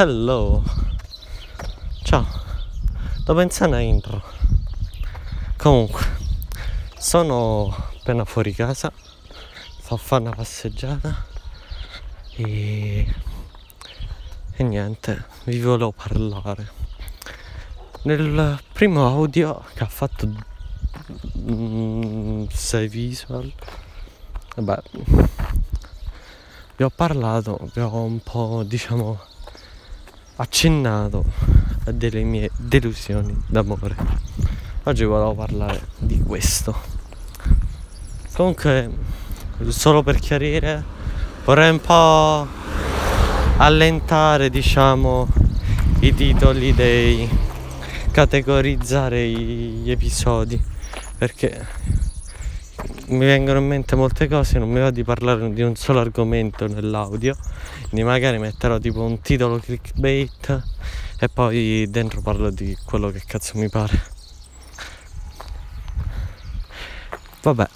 Hello. Ciao. Devo pensare una intro. Comunque, sono appena fuori casa. Sto a fare una passeggiata. E... E niente, vi volevo parlare. Nel primo audio che ha fatto 6 mm, visual. Vabbè. Vi ho parlato, vi ho un po' diciamo accennato a delle mie delusioni d'amore. Oggi volevo parlare di questo. Comunque, solo per chiarire, vorrei un po' allentare, diciamo, i titoli dei categorizzare gli episodi perché mi vengono in mente molte cose, non mi va di parlare di un solo argomento nell'audio, quindi magari metterò tipo un titolo clickbait e poi dentro parlo di quello che cazzo mi pare. Vabbè,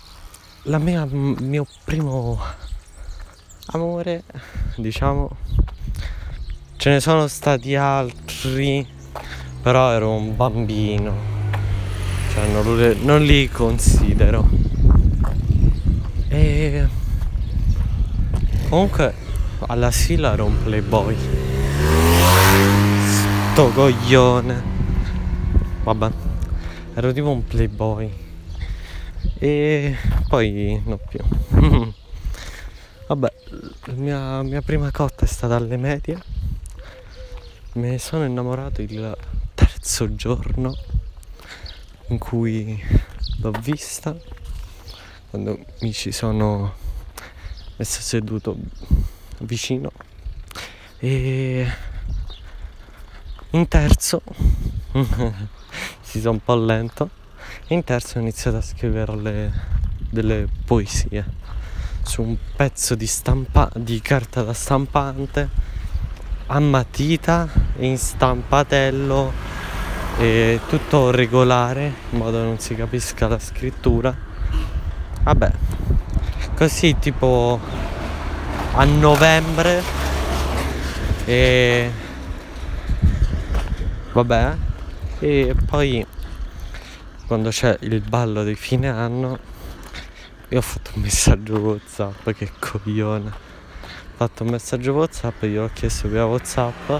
la mia, il mio primo amore, diciamo, ce ne sono stati altri, però ero un bambino, cioè non, non li considero. E comunque alla Sila era un playboy. Sto coglione. Vabbè, ero tipo un playboy. E poi no più. Vabbè, la mia, mia prima cotta è stata alle medie. Me ne sono innamorato il terzo giorno in cui l'ho vista quando mi ci sono messo seduto vicino. E in terzo si sono un po' lento in terzo ho iniziato a scrivere le, delle poesie su un pezzo di, stampa, di carta da stampante a matita in stampatello e tutto regolare in modo che non si capisca la scrittura Vabbè, così tipo a novembre e vabbè e poi quando c'è il ballo di fine anno io ho fatto un messaggio whatsapp che coglione. Ho fatto un messaggio whatsapp io ho chiesto via whatsapp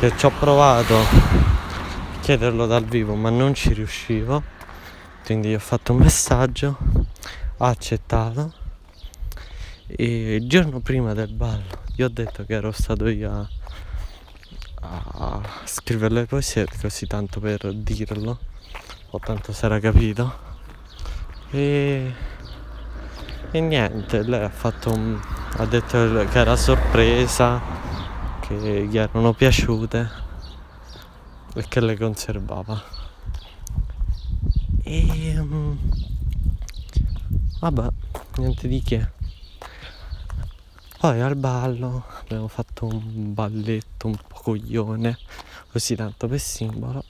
che ci ho provato a chiederlo dal vivo ma non ci riuscivo. Quindi ho fatto un messaggio ha accettato e il giorno prima del ballo gli ho detto che ero stato io a, a scrivere le poesie così tanto per dirlo. O tanto si era capito. E, e niente lei ha fatto un, ha detto che era sorpresa che gli erano piaciute e che le conservava. E um, Vabbè, niente di che. Poi al ballo abbiamo fatto un balletto un po' coglione, così tanto per simbolo.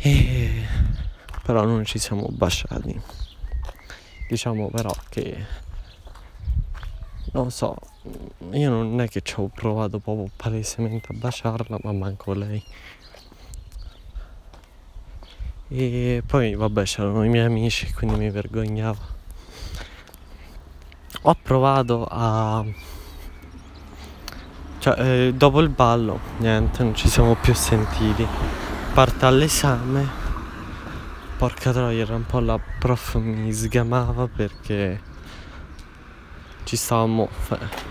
E però non ci siamo baciati. Diciamo però che non so, io non è che ci ho provato proprio palesemente a baciarla, ma manco lei. E poi vabbè c'erano i miei amici, quindi mi vergognavo. Ho provato a... Cioè, eh, dopo il ballo, niente, non ci siamo più sentiti. Parte all'esame. Porca troia, era un po' la prof mi sgamava perché ci stavamo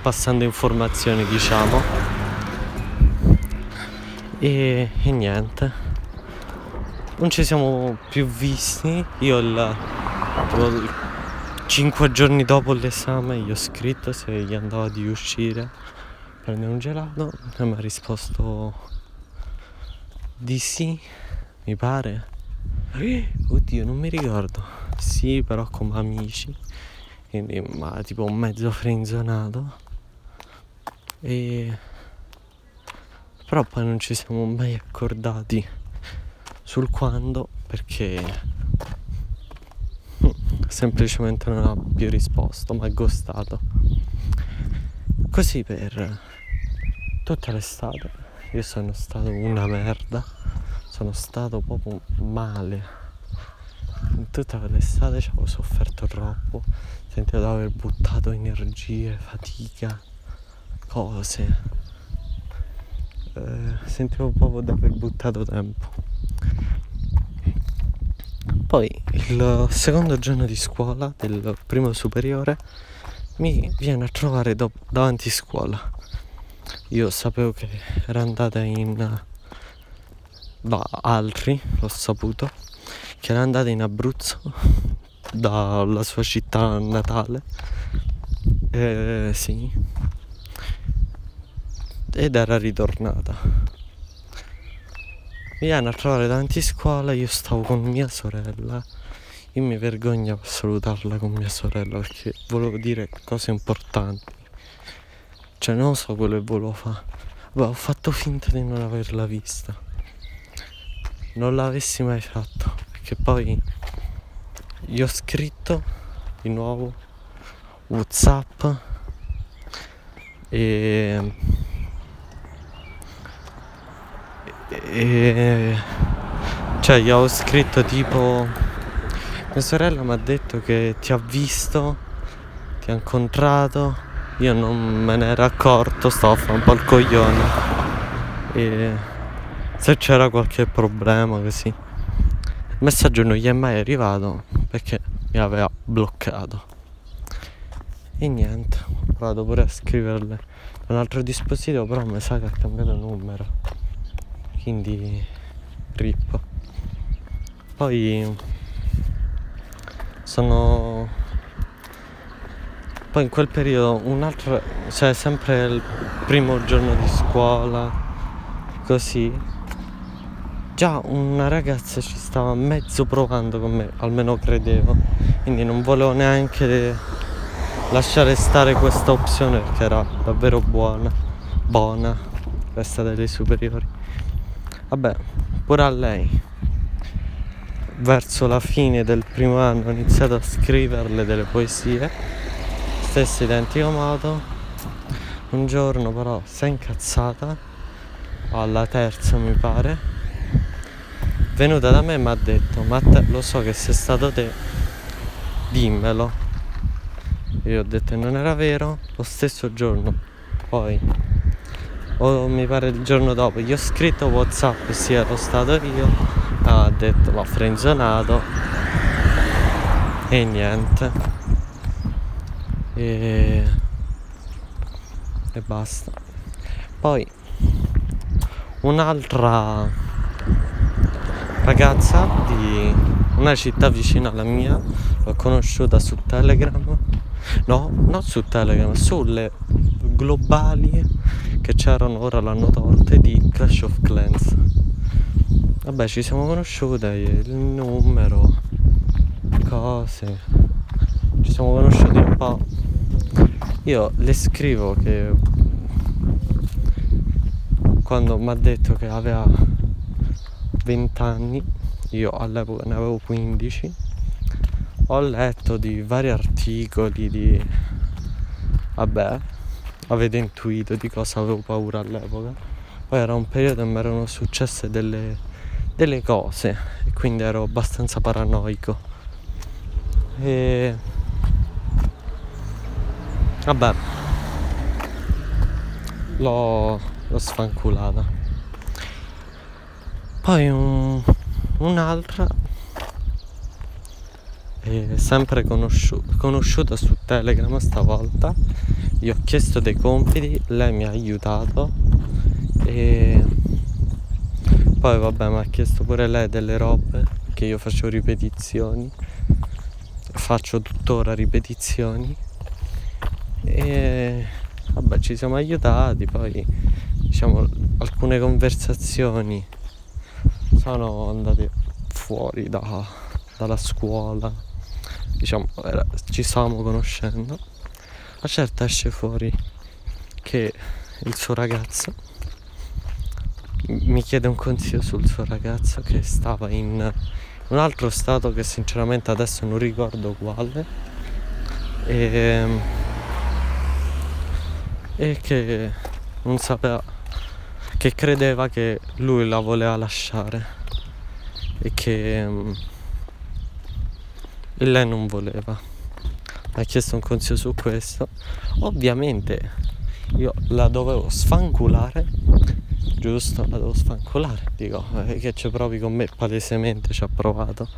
passando informazioni, diciamo. E, e niente non ci siamo più visti. Io il, tipo, cinque giorni dopo l'esame gli ho scritto se gli andava di uscire a prendere un gelato e mi ha risposto di sì, mi pare. Oddio, non mi ricordo. Sì, però come amici. Quindi, ma tipo un mezzo frenzonato. E... Però poi non ci siamo mai accordati sul quando perché semplicemente non ha più risposto, ma ha ghostato. Così per tutta l'estate io sono stato una merda, sono stato proprio male. In tutta l'estate ci avevo sofferto troppo, sentivo di aver buttato energie, fatica, cose. Eh, sentivo proprio di aver buttato tempo. Poi il secondo giorno di scuola del primo superiore mi viene a trovare do- davanti scuola. Io sapevo che era andata in da altri, l'ho saputo, che era andata in Abruzzo dalla sua città natale. Eh, sì. Ed era ritornata. Mi viene a trovare davanti a scuola, io stavo con mia sorella io mi vergogno a salutarla con mia sorella perché volevo dire cose importanti. Cioè non so quello che volevo fare. Beh, ho fatto finta di non averla vista. Non l'avessi mai fatto. Perché poi gli ho scritto di nuovo Whatsapp e, e cioè gli ho scritto tipo mia sorella mi ha detto che ti ha visto, ti ha incontrato, io non me ne ero accorto, stavo a fare un po' il coglione. E se c'era qualche problema così. Il messaggio non gli è mai arrivato perché mi aveva bloccato. E niente, ho provato pure a scriverle un altro dispositivo, però mi sa che ha cambiato numero. Quindi rip. Poi sono poi in quel periodo un altro cioè sempre il primo giorno di scuola così già una ragazza ci stava mezzo provando con me almeno credevo quindi non volevo neanche lasciare stare questa opzione perché era davvero buona buona questa delle superiori vabbè pure a lei. Verso la fine del primo anno ho iniziato a scriverle delle poesie, stesso identico modo. Un giorno però si è incazzata, alla terza mi pare, venuta da me e mi ha detto, ma te, lo so che sei stato te, dimmelo. Io ho detto che non era vero, lo stesso giorno, poi, o mi pare il giorno dopo, gli ho scritto Whatsapp, sì ero stato io. Ha detto l'ho frenzonato. E niente. E, e basta. Poi un'altra ragazza di una città vicina alla mia l'ho conosciuta su telegram. No non su telegram sulle globali che c'erano ora l'hanno tolte di Clash of Clans Vabbè, ci siamo conosciute, il numero, cose. Ci siamo conosciuti un po'. Io le scrivo che quando mi ha detto che aveva 20 anni, io all'epoca ne avevo 15, ho letto di vari articoli di... Vabbè, avete intuito di cosa avevo paura all'epoca. Poi era un periodo in cui erano successe delle delle cose e quindi ero abbastanza paranoico e vabbè l'ho, l'ho sfanculata poi un, un'altra sempre conosciu- conosciuta su telegram stavolta. Gli ho chiesto dei compiti lei mi ha aiutato e poi vabbè mi ha chiesto pure lei delle robe che io facevo ripetizioni. Faccio tuttora ripetizioni. E vabbè ci siamo aiutati poi diciamo alcune conversazioni sono andate fuori da, dalla scuola diciamo era, ci stavamo conoscendo. Ma certo esce fuori che il suo ragazzo mi chiede un consiglio sul suo ragazzo che stava in un altro stato che sinceramente adesso non ricordo quale. E, e che non sapeva che credeva che lui la voleva lasciare. E che mm, e lei non voleva. Ha chiesto un consiglio su questo. Ovviamente io la dovevo sfanculare, giusto? La devo sfanculare. Dico, eh, che ci provi con me, palesemente ci ha provato.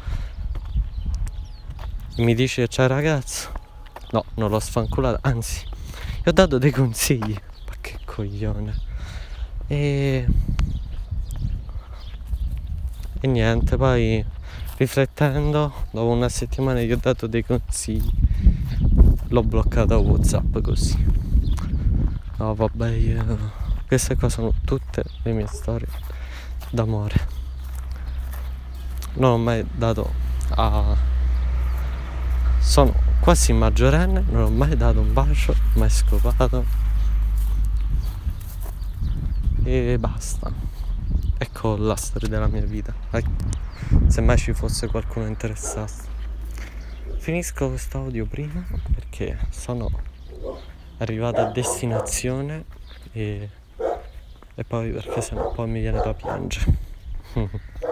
Mi dice c'è ragazzo? No, non l'ho sfanculata, anzi, gli ho dato dei consigli. Ma che coglione. E... E niente, poi riflettendo, dopo una settimana gli ho dato dei consigli. L'ho bloccata Whatsapp così. No, vabbè, io... queste qua sono tutte le mie storie d'amore. Non ho mai dato a... Sono quasi maggiorenne, non ho mai dato un bacio, mai scopato. E basta. Ecco la storia della mia vita. Se mai ci fosse qualcuno interessato. Finisco questo audio prima perché sono arrivato a destinazione e, e poi perché sennò poi mi viene da piangere.